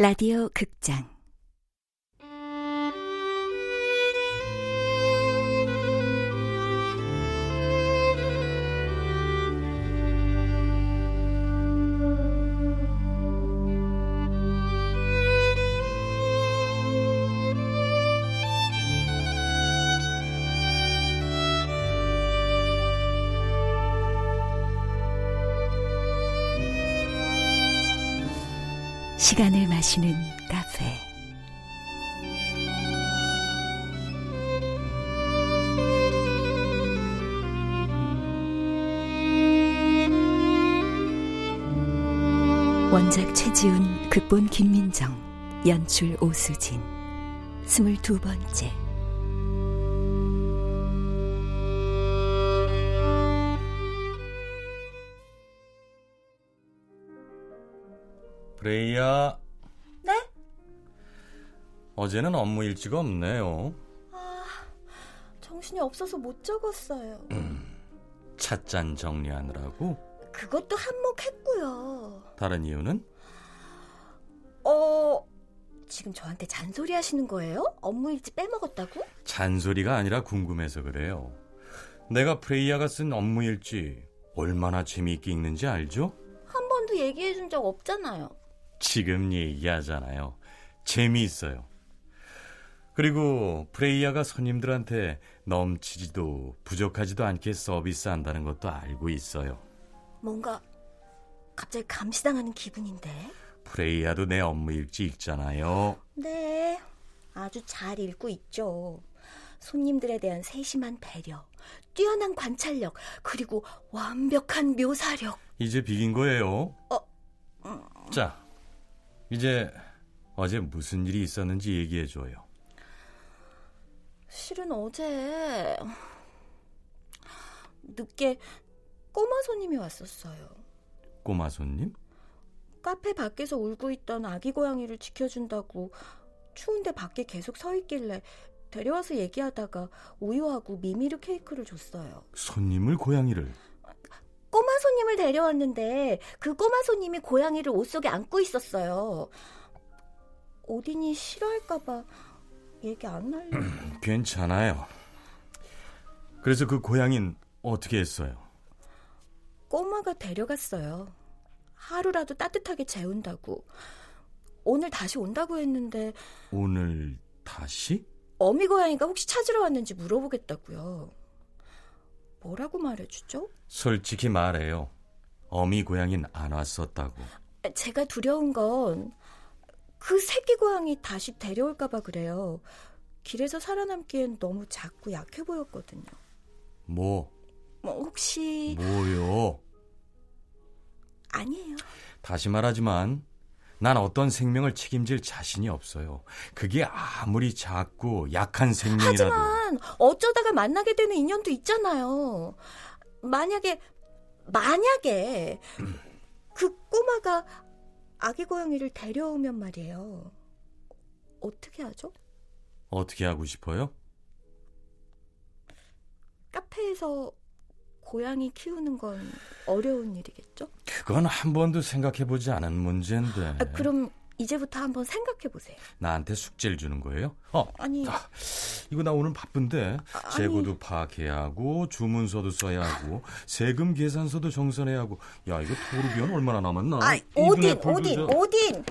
라디오 극장 시간을 마시는 카페. 원작 최지훈 극본 김민정 연출 오수진. 스물두 번째 레이야. 네? 어제는 업무 일지가 없네요. 아, 정신이 없어서 못 적었어요. 찻잔 정리하느라고? 그것도 한몫했고요. 다른 이유는? 어, 지금 저한테 잔소리 하시는 거예요? 업무 일지 빼먹었다고? 잔소리가 아니라 궁금해서 그래요. 내가 프레이야가 쓴 업무 일지 얼마나 재미있게 읽는지 알죠? 한 번도 얘기해 준 적 없잖아요. 지금 얘기하잖아요. 재미있어요. 그리고 프레이야가 손님들한테 넘치지도 부족하지도 않게 서비스한다는 것도 알고 있어요. 뭔가 갑자기 감시당하는 기분인데. 프레이야도 내 업무 일지 읽잖아요. 네, 아주 잘 읽고 있죠. 손님들에 대한 세심한 배려, 뛰어난 관찰력, 그리고 완벽한 묘사력. 이제 비긴 거예요. 어, 음. 자, 이제 어제 무슨 일이 있었는지 얘기해줘요. 실은 어제 늦게 꼬마 손님이 왔었어요. 꼬마 손님? 카페 밖에서 울고 있던 아기 고양이를 지켜준다고 추운데 밖에 계속 서 있길래 데려와서 얘기하다가 우유하고 미미르 케이크를 줬어요. 손님을 고양이를? 꼬마 손님을 데려왔는데 그 꼬마 손님이 고양이를 옷 속에 안고 있었어요. 오딘이 싫어할까봐 얘기 안 할래. 괜찮아요. 그래서 그 고양이는 어떻게 했어요? 꼬마가 데려갔어요. 하루라도 따뜻하게 재운다고. 오늘 다시 온다고 했는데 오늘 다시? 어미 고양이가 혹시 찾으러 왔는지 물어보겠다고요. 뭐라고 말해주죠? 솔직히 말해요. 어미 고양이는 안 왔었다고. 제가 두려운 건 그 새끼 고양이 다시 데려올까봐 그래요. 길에서 살아남기엔 너무 작고 약해 보였거든요. 뭐? 뭐 혹시 뭐요? 아니에요. 다시 말하지만 난 어떤 생명을 책임질 자신이 없어요. 그게 아무리 작고 약한 생명이라도. 하지만 어쩌다가 만나게 되는 인연도 있잖아요. 만약에 만약에 그 꼬마가 아기 고양이를 데려오면 말이에요. 어떻게 하죠? 어떻게 하고 싶어요? 카페에서 고양이 키우는 건 어려운 일이겠죠? 그건 한 번도 생각해 보지 않은 문제인데. 아, 그럼 이제부터 한번 생각해 보세요. 나한테 숙제를 주는 거예요? 어, 아니, 아, 이거 나 오늘 바쁜데 아니. 재고도 파악해야 하고 주문서도 써야 하고 세금 계산서도 정산해야 하고 야 이거 토르비언 얼마나 남았나? 아, 오딘, 불 오딘, 오딘.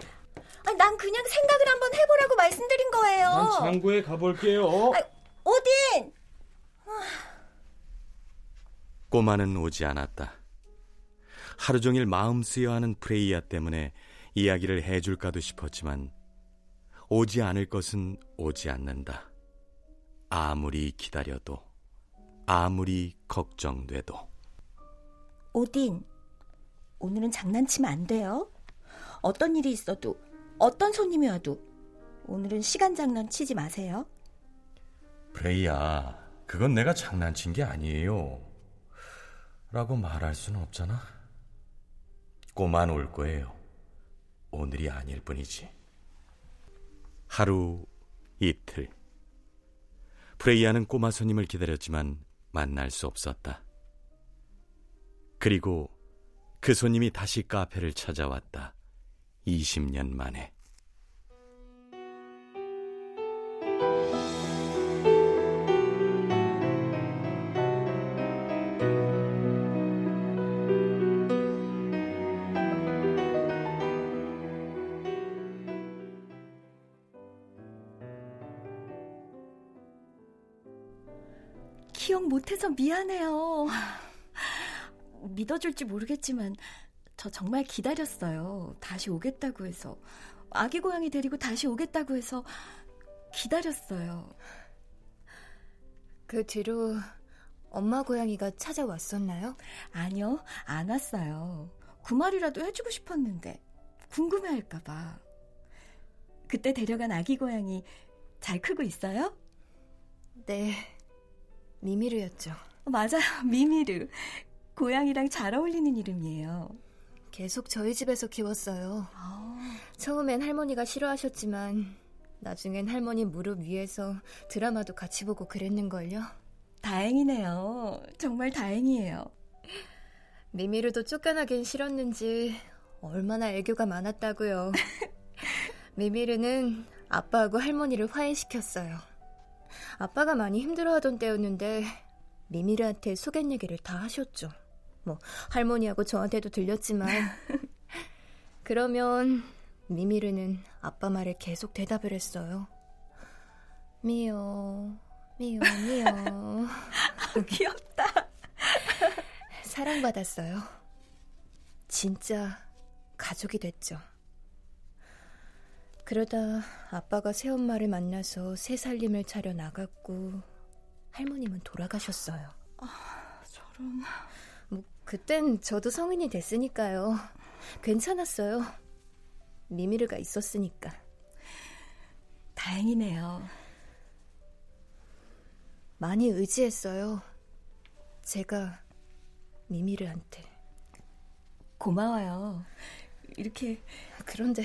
아, 난 그냥 생각을 한번 해보라고 말씀드린 거예요. 난 창고에 가볼게요. 아, 오딘. 꼬마는 오지 않았다. 하루 종일 마음 쓰여 하는 프레이야 때문에 이야기를 해줄까도 싶었지만 오지 않을 것은 오지 않는다. 아무리 기다려도 아무리 걱정돼도 오딘, 오늘은 장난치면 안 돼요. 어떤 일이 있어도, 어떤 손님이 와도, 오늘은 시간 장난 치지 마세요. 프레이야, 그건 내가 장난친 게 아니에요. 라고 말할 수는 없잖아. 꼬만 올 거예요. 오늘이 아닐 뿐이지. 하루, 이틀. 프레이야는 꼬마 손님을 기다렸지만 만날 수 없었다. 그리고 그 손님이 다시 카페를 찾아왔다. 20년 만에. 못해서 미안해요. 믿어줄지 모르겠지만 저 정말 기다렸어요. 다시 오겠다고 해서. 아기 고양이 데리고 다시 오겠다고 해서 기다렸어요. 그 뒤로 엄마 고양이가 찾아왔었나요? 아니요, 안 왔어요. 그 말이라도 해주고 싶었는데 궁금해할까봐. 그때 데려간 아기 고양이 잘 크고 있어요? 네, 미미르였죠. 맞아요, 미미르. 고양이랑 잘 어울리는 이름이에요. 계속 저희 집에서 키웠어요. 아... 처음엔 할머니가 싫어하셨지만 나중엔 할머니 무릎 위에서 드라마도 같이 보고 그랬는걸요. 다행이네요. 정말 다행이에요. 미미르도 쫓겨나긴 싫었는지 얼마나 애교가 많았다고요. 미미르는 아빠하고 할머니를 화해시켰어요. 아빠가 많이 힘들어하던 때였는데 미미르한테 소갯얘기를 다 하셨죠. 뭐 할머니하고 저한테도 들렸지만 그러면 미미르는 아빠 말에 계속 대답을 했어요. 미요, 미요, 미요. 귀엽다. 사랑받았어요. 진짜 가족이 됐죠. 그러다 아빠가 새엄마를 만나서 새 살림을 차려 나갔고 할머님은 돌아가셨어요. 아, 저런. 뭐 그땐 저도 성인이 됐으니까요. 괜찮았어요. 미미르가 있었으니까. 다행이네요. 많이 의지했어요. 제가 미미르한테. 고마워요. 이렇게. 그런데,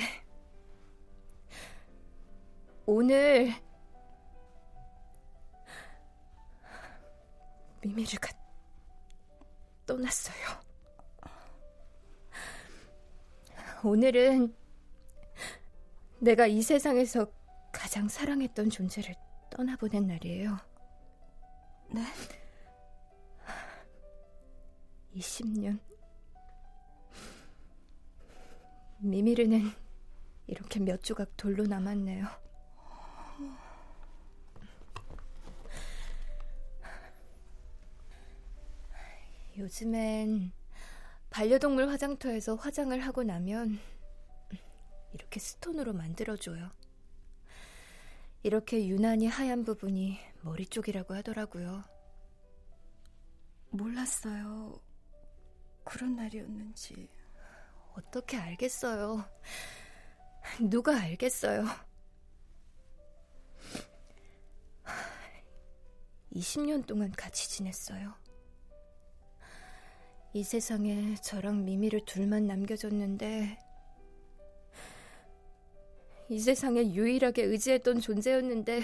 오늘, 미미르가 떠났어요. 오늘은 내가 이 세상에서 가장 사랑했던 존재를 떠나보낸 날이에요. 네? 20년. 미미르는 이렇게 몇 조각 돌로 남았네요. 요즘엔 반려동물 화장터에서 화장을 하고 나면 이렇게 스톤으로 만들어줘요. 이렇게 유난히 하얀 부분이 머리 쪽이라고 하더라고요. 몰랐어요. 그런 날이었는지. 어떻게 알겠어요? 누가 알겠어요? 20년 동안 같이 지냈어요. 이 세상에 저랑 미미를 둘만 남겨졌는데 이 세상에 유일하게 의지했던 존재였는데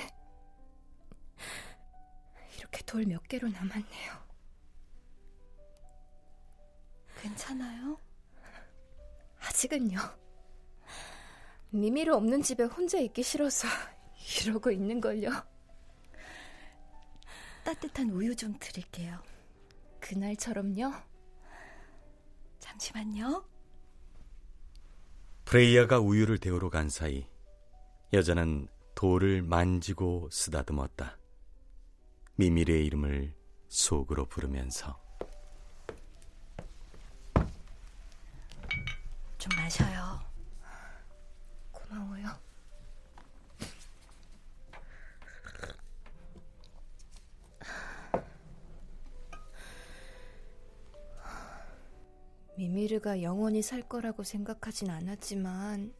이렇게 돌 몇 개로 남았네요. 괜찮아요? 아직은요. 미미를 없는 집에 혼자 있기 싫어서 이러고 있는걸요. 따뜻한 우유 좀 드릴게요. 그날처럼요? 잠시만요. 프레이야가 우유를 데우러 간 사이 여자는 돌을 만지고 쓰다듬었다. 미미르의 이름을 속으로 부르면서 좀 마셔요. 고마워요. 미미르가 영원히 살 거라고 생각하진 않았지만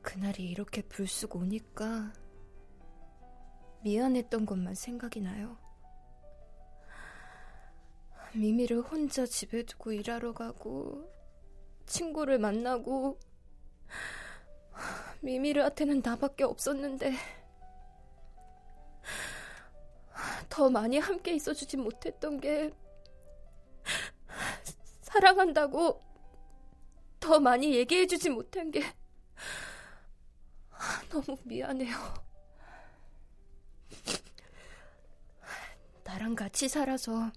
그날이 이렇게 불쑥 오니까 미안했던 것만 생각이 나요. 미미를 혼자 집에 두고 일하러 가고 친구를 만나고 미미르한테는 나밖에 없었는데 더 많이 함께 있어주지 못했던 게 사랑한다고 더 많이 얘기해주지 못한 게 너무 미안해요. 나랑 같이 살아서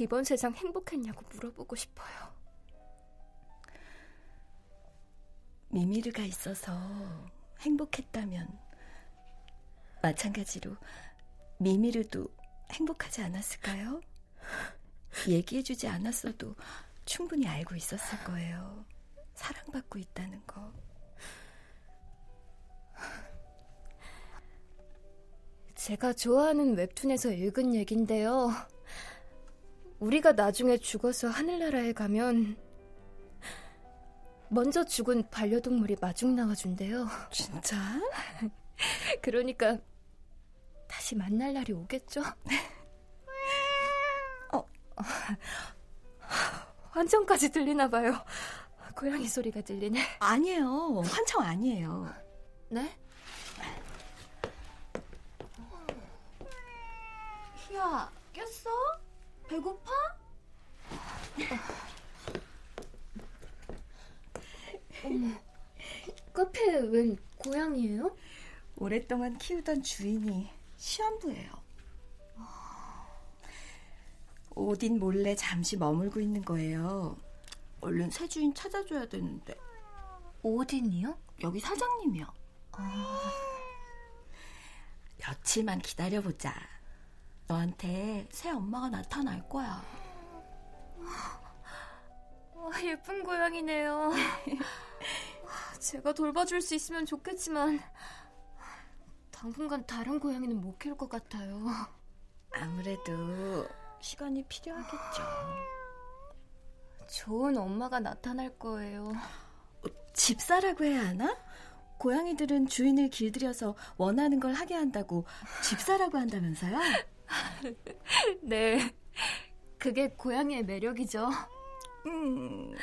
이번 세상 행복했냐고 물어보고 싶어요. 미미르가 있어서 행복했다면 마찬가지로 미미르도 행복하지 않았을까요? 얘기해주지 않았어도 충분히 알고 있었을 거예요. 사랑받고 있다는 거. 제가 좋아하는 웹툰에서 읽은 얘긴데요. 우리가 나중에 죽어서 하늘나라에 가면 먼저 죽은 반려동물이 마중 나와준대요. 진짜? 그러니까 다시 만날 날이 오겠죠? 어, 환청까지 들리나 봐요. 고양이 소리가 들리네. 아니에요. 환청 아니에요. 네? 희야, 깼어? 배고파? 어머, 카페에 웬 고양이에요? 오랫동안 키우던 주인이 시한부예요. 오딘 몰래 잠시 머물고 있는 거예요. 얼른 새 주인 찾아줘야 되는데. 오딘이요? 여기 사장님이요. 아... 며칠만 기다려보자. 너한테 새 엄마가 나타날 거야. 와, 예쁜 고양이네요. 제가 돌봐줄 수 있으면 좋겠지만 당분간 다른 고양이는 못 키울 것 같아요. 아무래도 시간이 필요하겠죠. 좋은 엄마가 나타날 거예요. 어, 집사라고 해야 하나? 고양이들은 주인을 길들여서 원하는 걸 하게 한다고 집사라고 한다면서요? 네. 그게 고양이의 매력이죠. 음.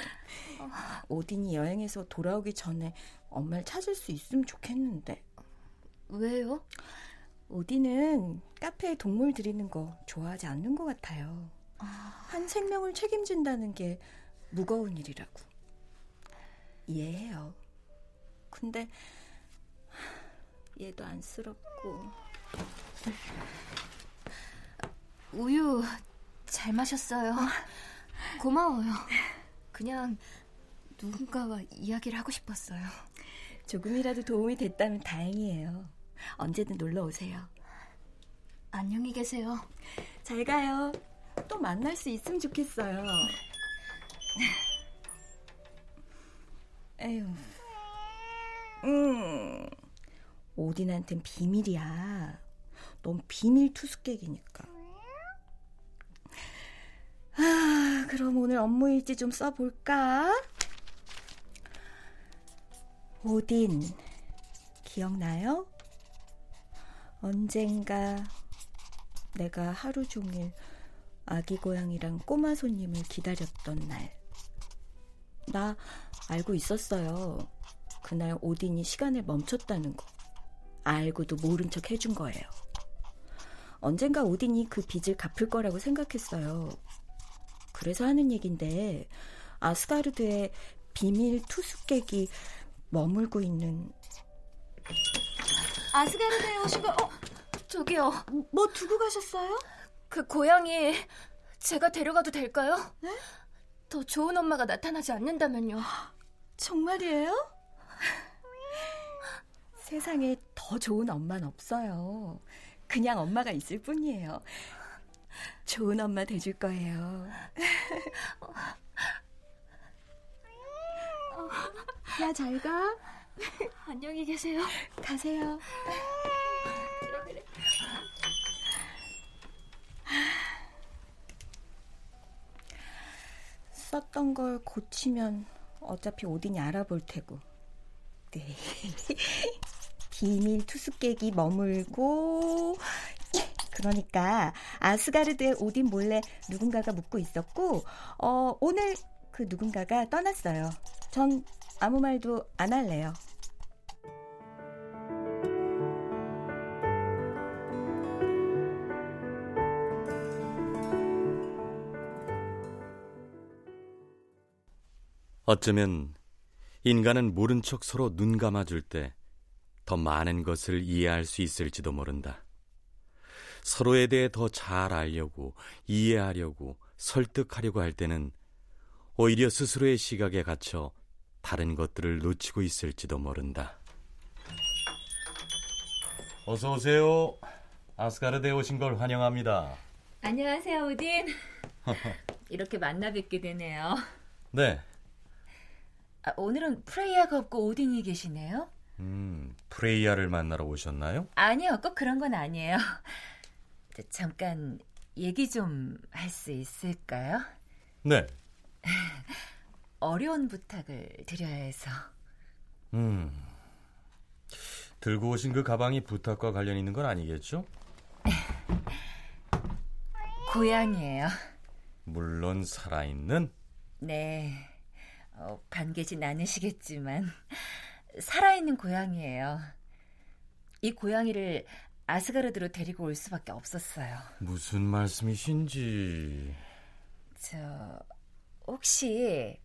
오딘이 여행에서 돌아오기 전에 엄마를 찾을 수 있으면 좋겠는데. 왜요? 오딘은 카페에 동물 들이는 거 좋아하지 않는 것 같아요. 아... 한 생명을 책임진다는 게 무거운 일이라고. 이해해요. 근데 얘도 안쓰럽고. 우유 잘 마셨어요. 고마워요. 그냥 누군가와 이야기를 하고 싶었어요. 조금이라도 도움이 됐다면 다행이에요. 언제든 놀러 오세요. 안녕히 계세요. 잘 가요. 또 만날 수 있으면 좋겠어요. 에휴. 음. 오딘한텐 비밀이야. 넌 비밀 투숙객이니까. 아, 그럼 오늘 업무 일지 좀 써볼까? 오딘, 기억나요? 언젠가 내가 하루 종일 아기 고양이랑 꼬마 손님을 기다렸던 날. 나 알고 있었어요. 그날 오딘이 시간을 멈췄다는 거. 알고도 모른 척 해준 거예요. 언젠가 오딘이 그 빚을 갚을 거라고 생각했어요. 그래서 하는 얘긴데 아스가르드의 비밀 투숙객이 머물고 있는 아스가르드에 오신 거 어, 저기요. 뭐 두고 가셨어요? 그 고양이 제가 데려가도 될까요? 네? 더 좋은 엄마가 나타나지 않는다면요. 정말이에요? 세상에 더 좋은 엄마는 없어요. 그냥 엄마가 있을 뿐이에요. 좋은 엄마 돼줄 거예요. 야, 잘 가. 안녕히 계세요. 가세요. 썼던 걸 고치면 어차피 오딘이 알아볼 테고. 네. 비밀 투숙객이 머물고 그러니까 아스가르드의 오딘 몰래 누군가가 묻고 있었고 어, 오늘 그 누군가가 떠났어요. 전 아무 말도 안 할래요. 어쩌면 인간은 모른 척 서로 눈 감아줄 때 더 많은 것을 이해할 수 있을지도 모른다. 서로에 대해 더 잘 알려고, 이해하려고, 설득하려고 할 때는 오히려 스스로의 시각에 갇혀 다른 것들을 놓치고 있을지도 모른다. 어서 오세요. 아스가르드에 오신 걸 환영합니다. 안녕하세요, 오딘. 이렇게 만나 뵙게 되네요. 네. 아, 오늘은 프레이야가 없고 오딘이 계시네요. 음, 프레이야를 만나러 오셨나요? 아니요, 꼭 그런 건 아니에요. 잠깐 얘기 좀 할 수 있을까요? 네. 어려운 부탁을 드려야 해서. 음. 들고 오신 그 가방이 부탁과 관련 있는 건 아니겠죠? 고양이에요. 물론 살아있는? 네. 어, 반개진 않으시겠지만 살아있는 고양이에요. 이 고양이를 아스가르드로 데리고 올 수밖에 없었어요. 무슨 말씀이신지. 저 혹시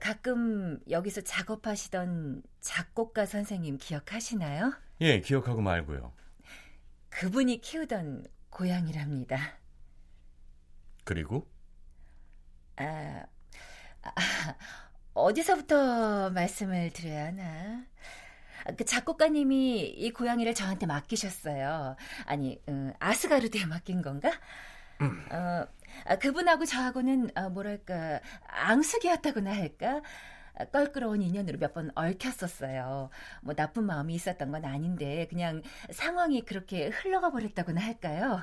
가끔 여기서 작업하시던 작곡가 선생님 기억하시나요? 예, 기억하고 말고요. 그분이 키우던 고양이랍니다. 그리고? 아, 아 어디서부터 말씀을 드려야 하나? 그 작곡가님이 이 고양이를 저한테 맡기셨어요. 아니, 음, 아스가르드에 맡긴 건가? 음. 어, 아, 그분하고 저하고는 어, 뭐랄까 앙숙이었다고나 할까? 껄끄러운 인연으로 몇 번 얽혔었어요. 뭐 나쁜 마음이 있었던 건 아닌데 그냥 상황이 그렇게 흘러가 버렸다고나 할까요?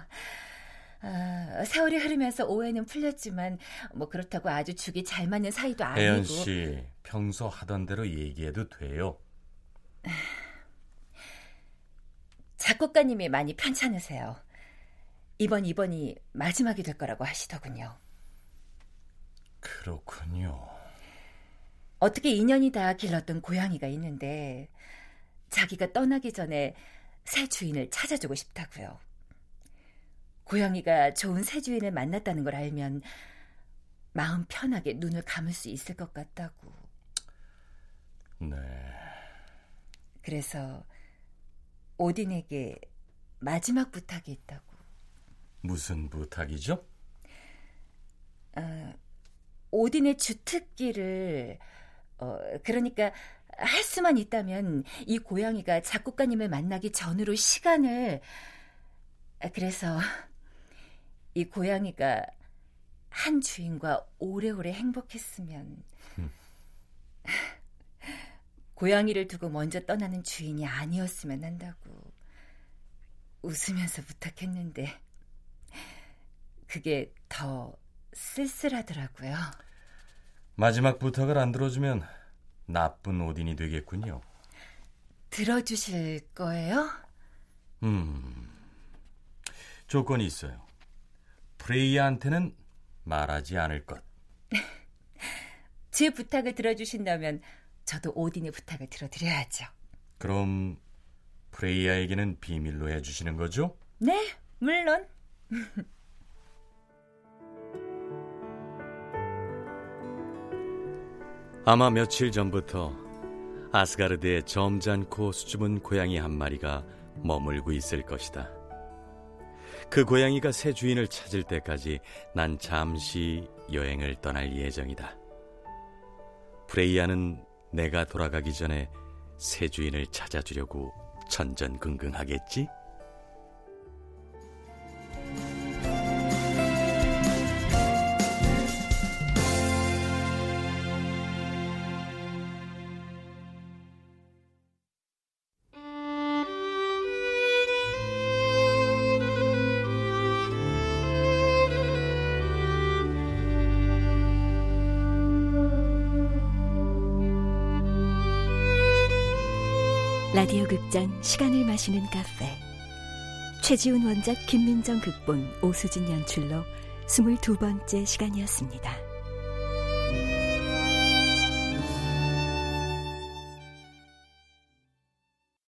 아, 세월이 흐르면서 오해는 풀렸지만 뭐 그렇다고 아주 죽이 잘 맞는 사이도 아니고. 혜연 씨, 평소 하던 대로 얘기해도 돼요. 작곡가님이 많이 편찮으세요. 이번 이번이 마지막이 될 거라고 하시더군요. 그렇군요. 어떻게 인연이 다 길렀던 고양이가 있는데 자기가 떠나기 전에 새 주인을 찾아주고 싶다고요. 고양이가 좋은 새 주인을 만났다는 걸 알면 마음 편하게 눈을 감을 수 있을 것 같다고. 네. 그래서 오딘에게 마지막 부탁이 있다고. 무슨 부탁이죠? 어, 오딘의 주특기를 어, 그러니까 할 수만 있다면 이 고양이가 작곡가님을 만나기 전으로 시간을 그래서 이 고양이가 한 주인과 오래오래 행복했으면 고양이를 두고 먼저 떠나는 주인이 아니었으면 한다고 웃으면서 부탁했는데 그게 더 쓸쓸하더라고요. 마지막 부탁을 안 들어주면 나쁜 오딘이 되겠군요. 들어주실 거예요? 음, 조건이 있어요. 프레이야한테는 말하지 않을 것. 제 부탁을 들어주신다면 저도 오딘의 부탁을 들어드려야죠. 그럼 프레이야에게는 비밀로 해주시는 거죠? 네, 물론. 아마 며칠 전부터 아스가르드에 점잖고 수줍은 고양이 한 마리가 머물고 있을 것이다. 그 고양이가 새 주인을 찾을 때까지 난 잠시 여행을 떠날 예정이다. 프레이야는 내가 돌아가기 전에 새 주인을 찾아주려고 전전긍긍하겠지? 라디오 극장 시간을 마시는 카페 최지훈 원작 김민정 극본 오수진 연출로 22번째 시간이었습니다.